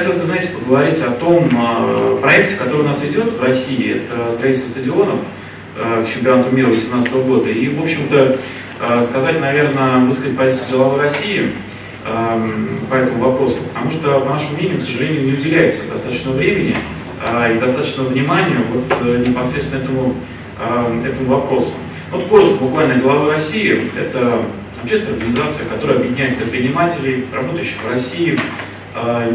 хотелось, знаете, поговорить о том э, проекте, который у нас идет в России. Это строительство стадионов э, к чемпионату мира 2018 года. И, в общем-то, э, сказать, наверное, высказать позицию деловой России по этому вопросу. Потому что, по нашему мнению, к сожалению, не уделяется достаточно времени и достаточно внимания вот, непосредственно этому, этому вопросу. Вот коротко, буквально деловой России – это общественная организация, которая объединяет предпринимателей, работающих в России, Э,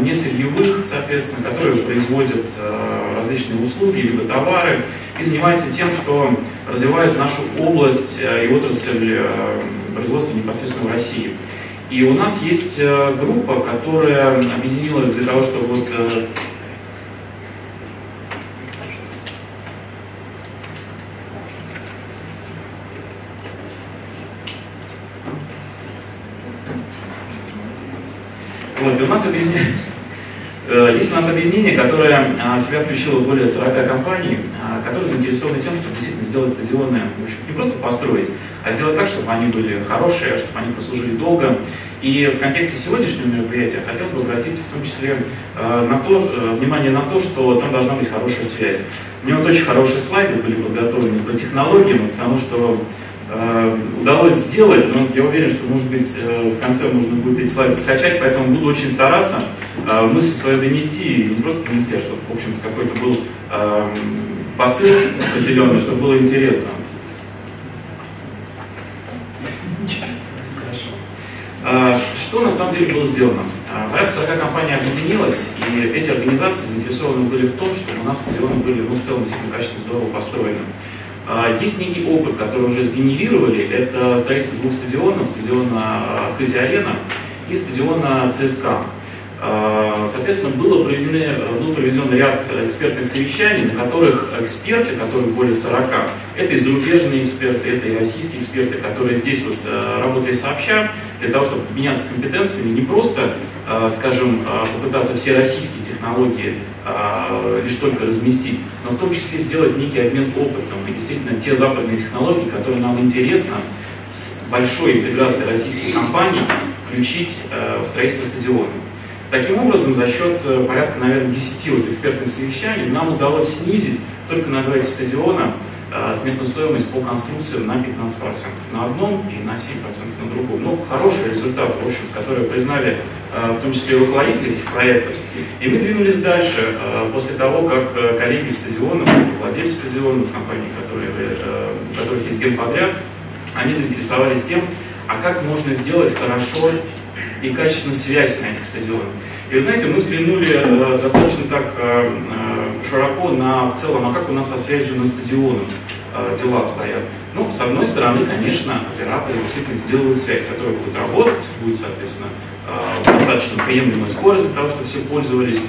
не сырьевых, соответственно, которые производят э, различные услуги либо товары и занимаются тем, что развивает нашу область э, и отрасль производства непосредственно в России. И у нас есть группа, которая объединилась для того, чтобы вот у нас объединение, э, есть у нас объединение, которое а, в себя включило более 40 компаний, а, которые заинтересованы тем, чтобы действительно сделать стадионы, в общем, не просто построить, а сделать так, чтобы они были хорошие, чтобы они послужили долго. И в контексте сегодняшнего мероприятия хотелось бы обратить в том числе э, на то, э, внимание на то, что там должна быть хорошая связь. У меня вот очень хорошие слайды были подготовлены по технологиям, потому что удалось сделать, но я уверен, что, может быть, э, в конце можно будет эти слайды скачать, поэтому буду очень стараться э, мысль свою донести, и не просто донести, а чтобы, в общем-то, какой-то был посыл определенный, чтобы было интересно. Что на самом деле было сделано? Порядка 40 компаний объединилось, и эти организации заинтересованы были в том, чтобы у нас стадионы были ну, в целом действительно качественно здорово построены. А, есть некий опыт, который уже сгенерировали. Это строительство двух стадионов, стадиона Хази-Арена и стадиона ЦСКА. А, соответственно, было проведены, был проведен ряд экспертных совещаний, на которых эксперты, которых более 40, это и зарубежные эксперты, это и российские эксперты, которые здесь вот э, работали сообща, для того, чтобы меняться компетенциями, не просто, э, скажем, э, попытаться все российские технологии лишь только разместить, но в том числе сделать некий обмен опытом и действительно те западные технологии, которые нам интересно, с большой интеграцией российских компаний включить в строительство стадиона. Таким образом, за счет порядка, наверное, 10 вот экспертных совещаний нам удалось снизить только на два стадиона Э, сметную стоимость по конструкциям на 15%, на одном и на 7% на другом. Ну, хороший результат, в общем, который признали э, в том числе руководители этих проектов. И мы двинулись дальше, э, после того, как коллеги стадионов, владельцы стадионов, компании, которые, у которых есть генподряд, они заинтересовались тем, а как можно сделать хорошо и качественно связь на этих стадионах. И вы знаете, мы взглянули э, достаточно так э, э, широко на в целом, а как у нас со связью на стадионах дела обстоят. Ну, с одной стороны, конечно, операторы действительно сделают связь, которая будет работать, будет, соответственно, достаточно приемлемая скорость для того, чтобы все пользовались,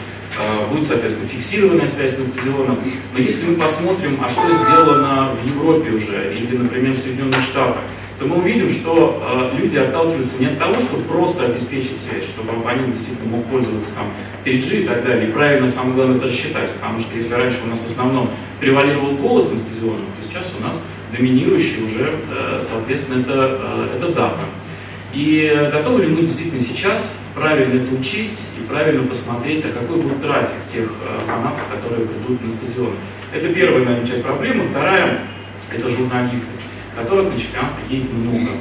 будет, соответственно, фиксированная связь на стадионах. Но если мы посмотрим, а что сделано в Европе уже, или, например, в Соединенных Штатах, то мы увидим, что э, люди отталкиваются не от того, чтобы просто обеспечить связь, чтобы абонент действительно мог пользоваться там 3G и так далее, и правильно, самое главное, это рассчитать, потому что если раньше у нас в основном превалировал голос на стадионах, то сейчас у нас доминирующий уже, э, соответственно, это, э, это дата. И готовы ли мы действительно сейчас правильно это учесть и правильно посмотреть, а какой будет трафик тех э, фанатов, которые придут на стадион. Это первая, наверное, часть проблемы. Вторая – это журналисты которых на чемпионат приедет много.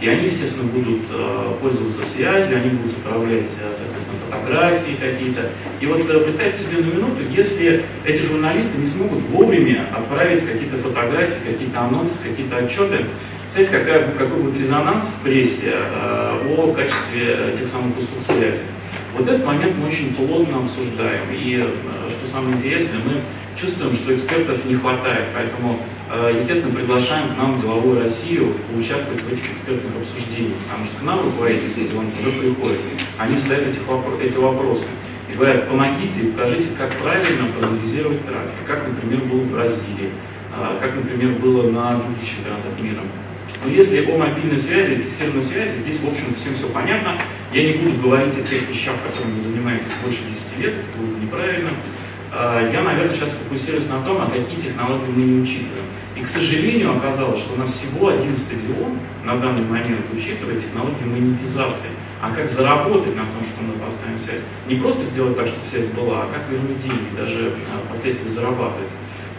И они, естественно, будут э, пользоваться связью, они будут отправлять, э, соответственно, фотографии какие-то. И вот э, представьте себе на минуту, если эти журналисты не смогут вовремя отправить какие-то фотографии, какие-то анонсы, какие-то отчеты, Представляете, какая, какой будет резонанс в прессе о качестве тех самых услуг связи. Вот этот момент мы очень плотно обсуждаем. И, что самое интересное, мы чувствуем, что экспертов не хватает. Поэтому Э, естественно, приглашаем к нам деловую Россию участвовать в этих экспертных обсуждениях, потому что к нам руководители стадионов уже приходят, они задают этих вопро эти вопросы и говорят, помогите и покажите, как правильно проанализировать трафик, как, например, было в Бразилии, э, как, например, было на других чемпионатах мира. Но если о мобильной связи, фиксированной связи, здесь, в общем-то, всем все понятно. Я не буду говорить о тех вещах, которыми вы занимаетесь больше 10 лет, это было бы неправильно. Э, я, наверное, сейчас фокусируюсь на том, а какие технологии мы не учитываем. И, к сожалению, оказалось, что у нас всего один стадион на данный момент учитывает технологии монетизации. А как заработать на том, что мы поставим связь? Не просто сделать так, чтобы связь была, а как вернуть деньги, даже впоследствии зарабатывать.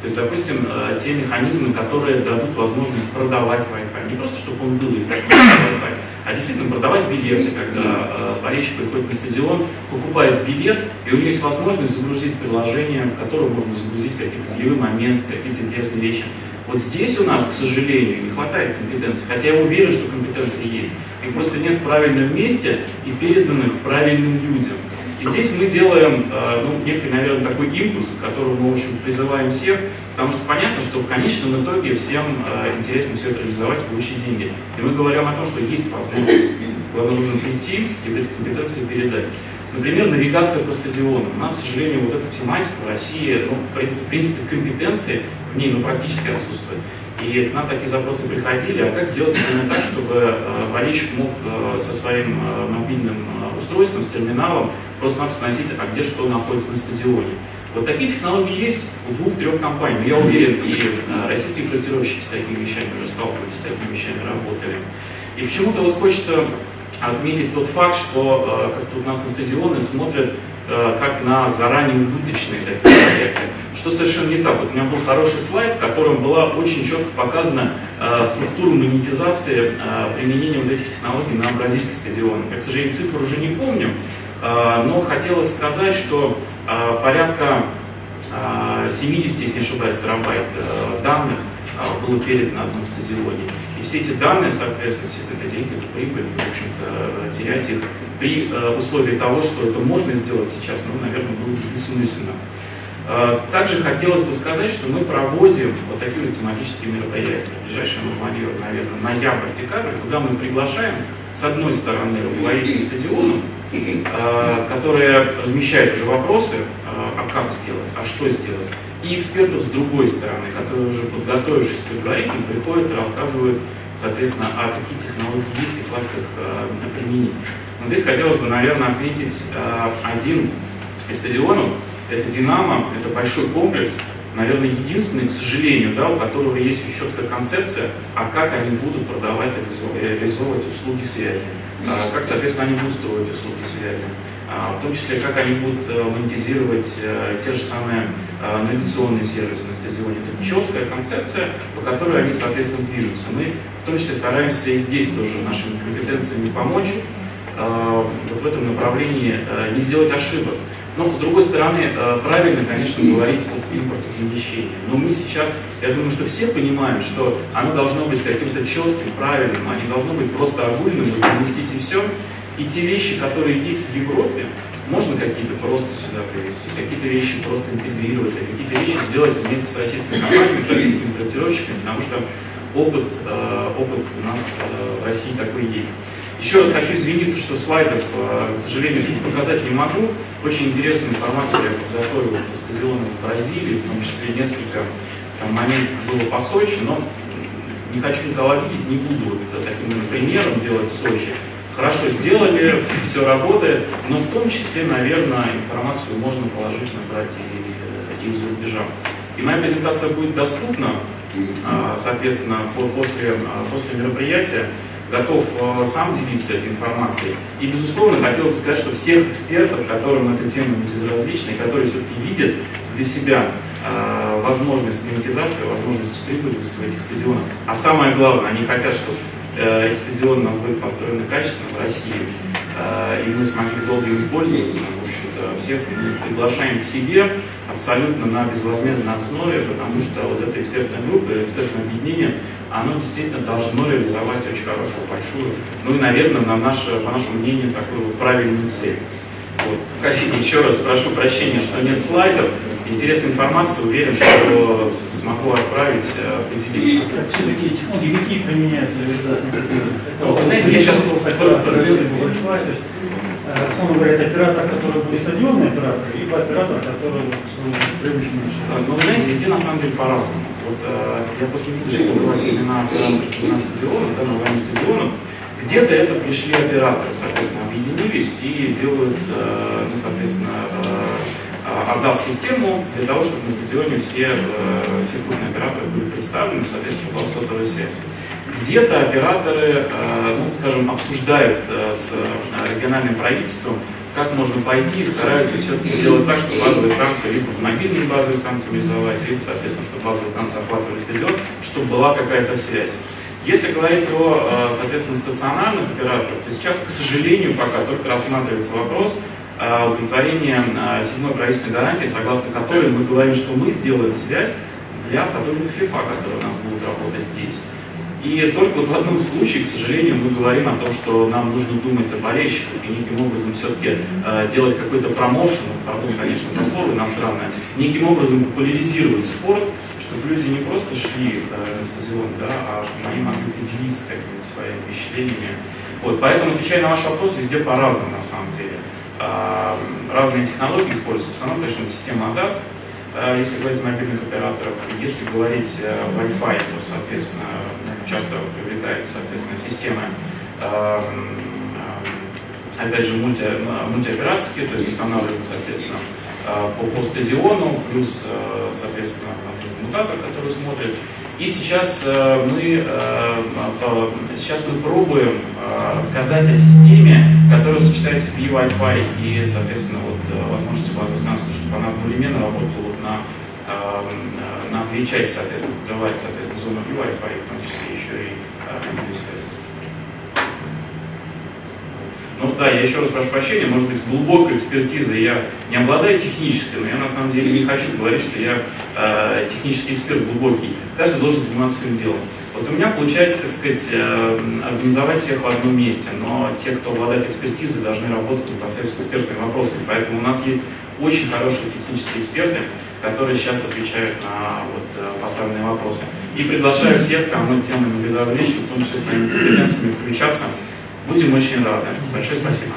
То есть, допустим, э, те механизмы, которые дадут возможность продавать Wi-Fi. Не просто, чтобы он был или Wi-Fi, а действительно продавать билеты, когда э, болельщик приходит на стадион, покупает билет, и у него есть возможность загрузить приложение, в которое можно загрузить какие-то ключевые моменты, какие-то интересные вещи. Вот здесь у нас, к сожалению, не хватает компетенции, хотя я уверен, что компетенции есть. Их просто нет в правильном месте и переданных правильным людям. Здесь мы делаем э, ну, некий, наверное, такой импульс, к которому мы, в общем, призываем всех, потому что понятно, что в конечном итоге всем э, интересно все это реализовать и получить деньги. И мы говорим о том, что есть возможность, главное, нужно прийти и вот эти компетенции передать. Например, навигация по стадиону. У нас, к сожалению, вот эта тематика в России, ну, в принципе компетенции в ней ну, практически отсутствует. И к нам такие запросы приходили, а как сделать именно так, чтобы э, болельщик мог э, со своим э, мобильным устройством, с терминалом просто-напросто носить, а где что находится на стадионе. Вот такие технологии есть у двух-трех компаний. Я уверен, и российские проектировщики с такими вещами уже сталкивались, с такими вещами работали. И почему-то вот хочется отметить тот факт, что как-то у нас на стадионы смотрят как на заранее убыточные такие проекты что совершенно не так. Вот у меня был хороший слайд, в котором была очень четко показана э, структура монетизации э, применения вот этих технологий на бразильских стадионах. Я, к сожалению, цифру уже не помню, э, но хотелось сказать, что э, порядка э, 70, если не ошибаюсь, терабайт э, данных э, было передано на одном стадионе. И все эти данные, соответственно, все это деньги, это прибыль, в общем-то, терять их при э, условии того, что это можно сделать сейчас, ну, наверное, было бы бессмысленно. А, также хотелось бы сказать, что мы проводим вот такие вот тематические мероприятия. Ближайшее название, наверное, ноябрь-декабрь, куда мы приглашаем, с одной стороны, руководителей стадионов, а, которые размещают уже вопросы, а, а как сделать, а что сделать, и экспертов с другой стороны, которые уже подготовившись к предварительным, приходят и рассказывают, соответственно, а какие технологии есть и как их применить. Но здесь хотелось бы, наверное, отметить один из стадионов, это «Динамо», это большой комплекс, наверное, единственный, к сожалению, да, у которого есть еще четкая концепция, а как они будут продавать, реализовывать услуги связи, а как, соответственно, они будут строить услуги связи, а в том числе, как они будут э, монетизировать э, те же самые э, навигационные сервисы на стадионе. Это четкая концепция, по которой они, соответственно, движутся. Мы в том числе стараемся и здесь тоже нашими компетенциями помочь, вот в этом направлении не сделать ошибок. Но, с другой стороны, э, правильно, конечно, говорить об импортозамещении. Но мы сейчас, я думаю, что все понимаем, что оно должно быть каким-то четким, правильным, а не должно быть просто огульным, вот заместить все. И те вещи, которые есть в Европе, можно какие-то просто сюда привести, какие-то вещи просто интегрировать, а какие-то вещи сделать вместе с российскими компаниями, с российскими проектировщиками, потому что опыт, э, опыт у нас э, в России такой есть. Еще раз хочу извиниться, что слайдов, к сожалению, показать не могу. Очень интересную информацию я подготовил со стадиона в Бразилии, в том числе несколько там, моментов было по Сочи, но не хочу никого обидеть, не буду вот таким примером делать Сочи. Хорошо сделали, все работает, но в том числе, наверное, информацию можно положить набрать и, из-за рубежа. И моя презентация будет доступна, а, соответственно, после, а, после мероприятия готов э, сам делиться этой информацией. И, безусловно, хотел бы сказать, что всех экспертов, которым эта тема не безразлична, и которые все-таки видят для себя э, возможность монетизации, возможность прибыли в этих стадионах. А самое главное, они хотят, чтобы э, эти стадионы у нас были построены качественно в России, э, и мы смогли долго ими пользоваться. В общем-то, всех приглашаем к себе абсолютно на безвозмездной основе, потому что вот эта экспертная группа, экспертное объединение – оно действительно должно реализовать очень хорошую, большую, ну и, наверное, на наше, по нашему мнению, такую вот правильную цель. Вот. Коллеги, еще раз прошу прощения, что нет слайдов. Интересная информация, уверен, что смогу отправить, э, поделиться. Все-таки технологии какие применяются ну, Вы знаете, я сейчас... Условно говоря, это оператор, который был стадионный оператор, либо оператор, который привычный. Ну, вы знаете, везде на самом деле по-разному. Вот э, я после не буду называть имена операторов, имена стадионов, да, название стадионов. Где-то это пришли операторы, соответственно, объединились и делают, э, ну, соответственно, э, отдал систему для того, чтобы на стадионе все, все крупные операторы были представлены, соответственно, была сотовая связь. Где-то операторы, ну, скажем, обсуждают с региональным правительством, как можно пойти, стараются все-таки сделать так, чтобы базовые станции либо мобильные базовые станции реализовать, либо, соответственно, чтобы базовые станции охватывали стадион, чтобы была какая-то связь. Если говорить о, соответственно, стационарных операторах, то сейчас, к сожалению, пока только рассматривается вопрос удовлетворения седьмой правительственной гарантии, согласно которой мы говорим, что мы сделаем связь для сотрудников ФИФА, которые у нас будут работать здесь. И только вот в одном случае, к сожалению, мы говорим о том, что нам нужно думать о болельщиках и неким образом все-таки э, делать какой-то промоушен, пардон, конечно, за слово иностранное, неким образом популяризировать спорт, чтобы люди не просто шли э, на стадион, да, а чтобы они могли поделиться какими-то своими впечатлениями. Вот, поэтому, отвечая на ваш вопрос, везде по-разному на самом деле. Э, разные технологии используются. В основном, конечно, система ADAS, если говорить о мобильных операторах. Если говорить о Wi-Fi, то, соответственно, часто привлекают, соответственно, системы, эм, эм, опять же, мульти, мультиоператорские, то есть устанавливают, соответственно, э, по, по плюс, э, соответственно, мутатор, который смотрит. И сейчас э, мы, сейчас мы пробуем рассказать о системе, которая сочетает в Wi-Fi и, соответственно, вот, возможности базовой станции, чтобы она одновременно работала вот на на две части, соответственно, покрывает, соответственно, зону Wi-Fi, в том числе еще и мобильную. Ну да, я еще раз прошу прощения, может быть, глубокой экспертизой я не обладаю технической, но я на самом деле не хочу говорить, что я э, технический эксперт глубокий. Каждый должен заниматься своим делом. Вот у меня получается, так сказать, э, организовать всех в одном месте, но те, кто обладает экспертизой, должны работать непосредственно с экспертными вопросами. Поэтому у нас есть очень хорошие технические эксперты, которые сейчас отвечают на вот, э, поставленные вопросы. И приглашаю всех, кому тема безразлична, в том числе своими компетенциями включаться. Будем очень рады. Большое спасибо.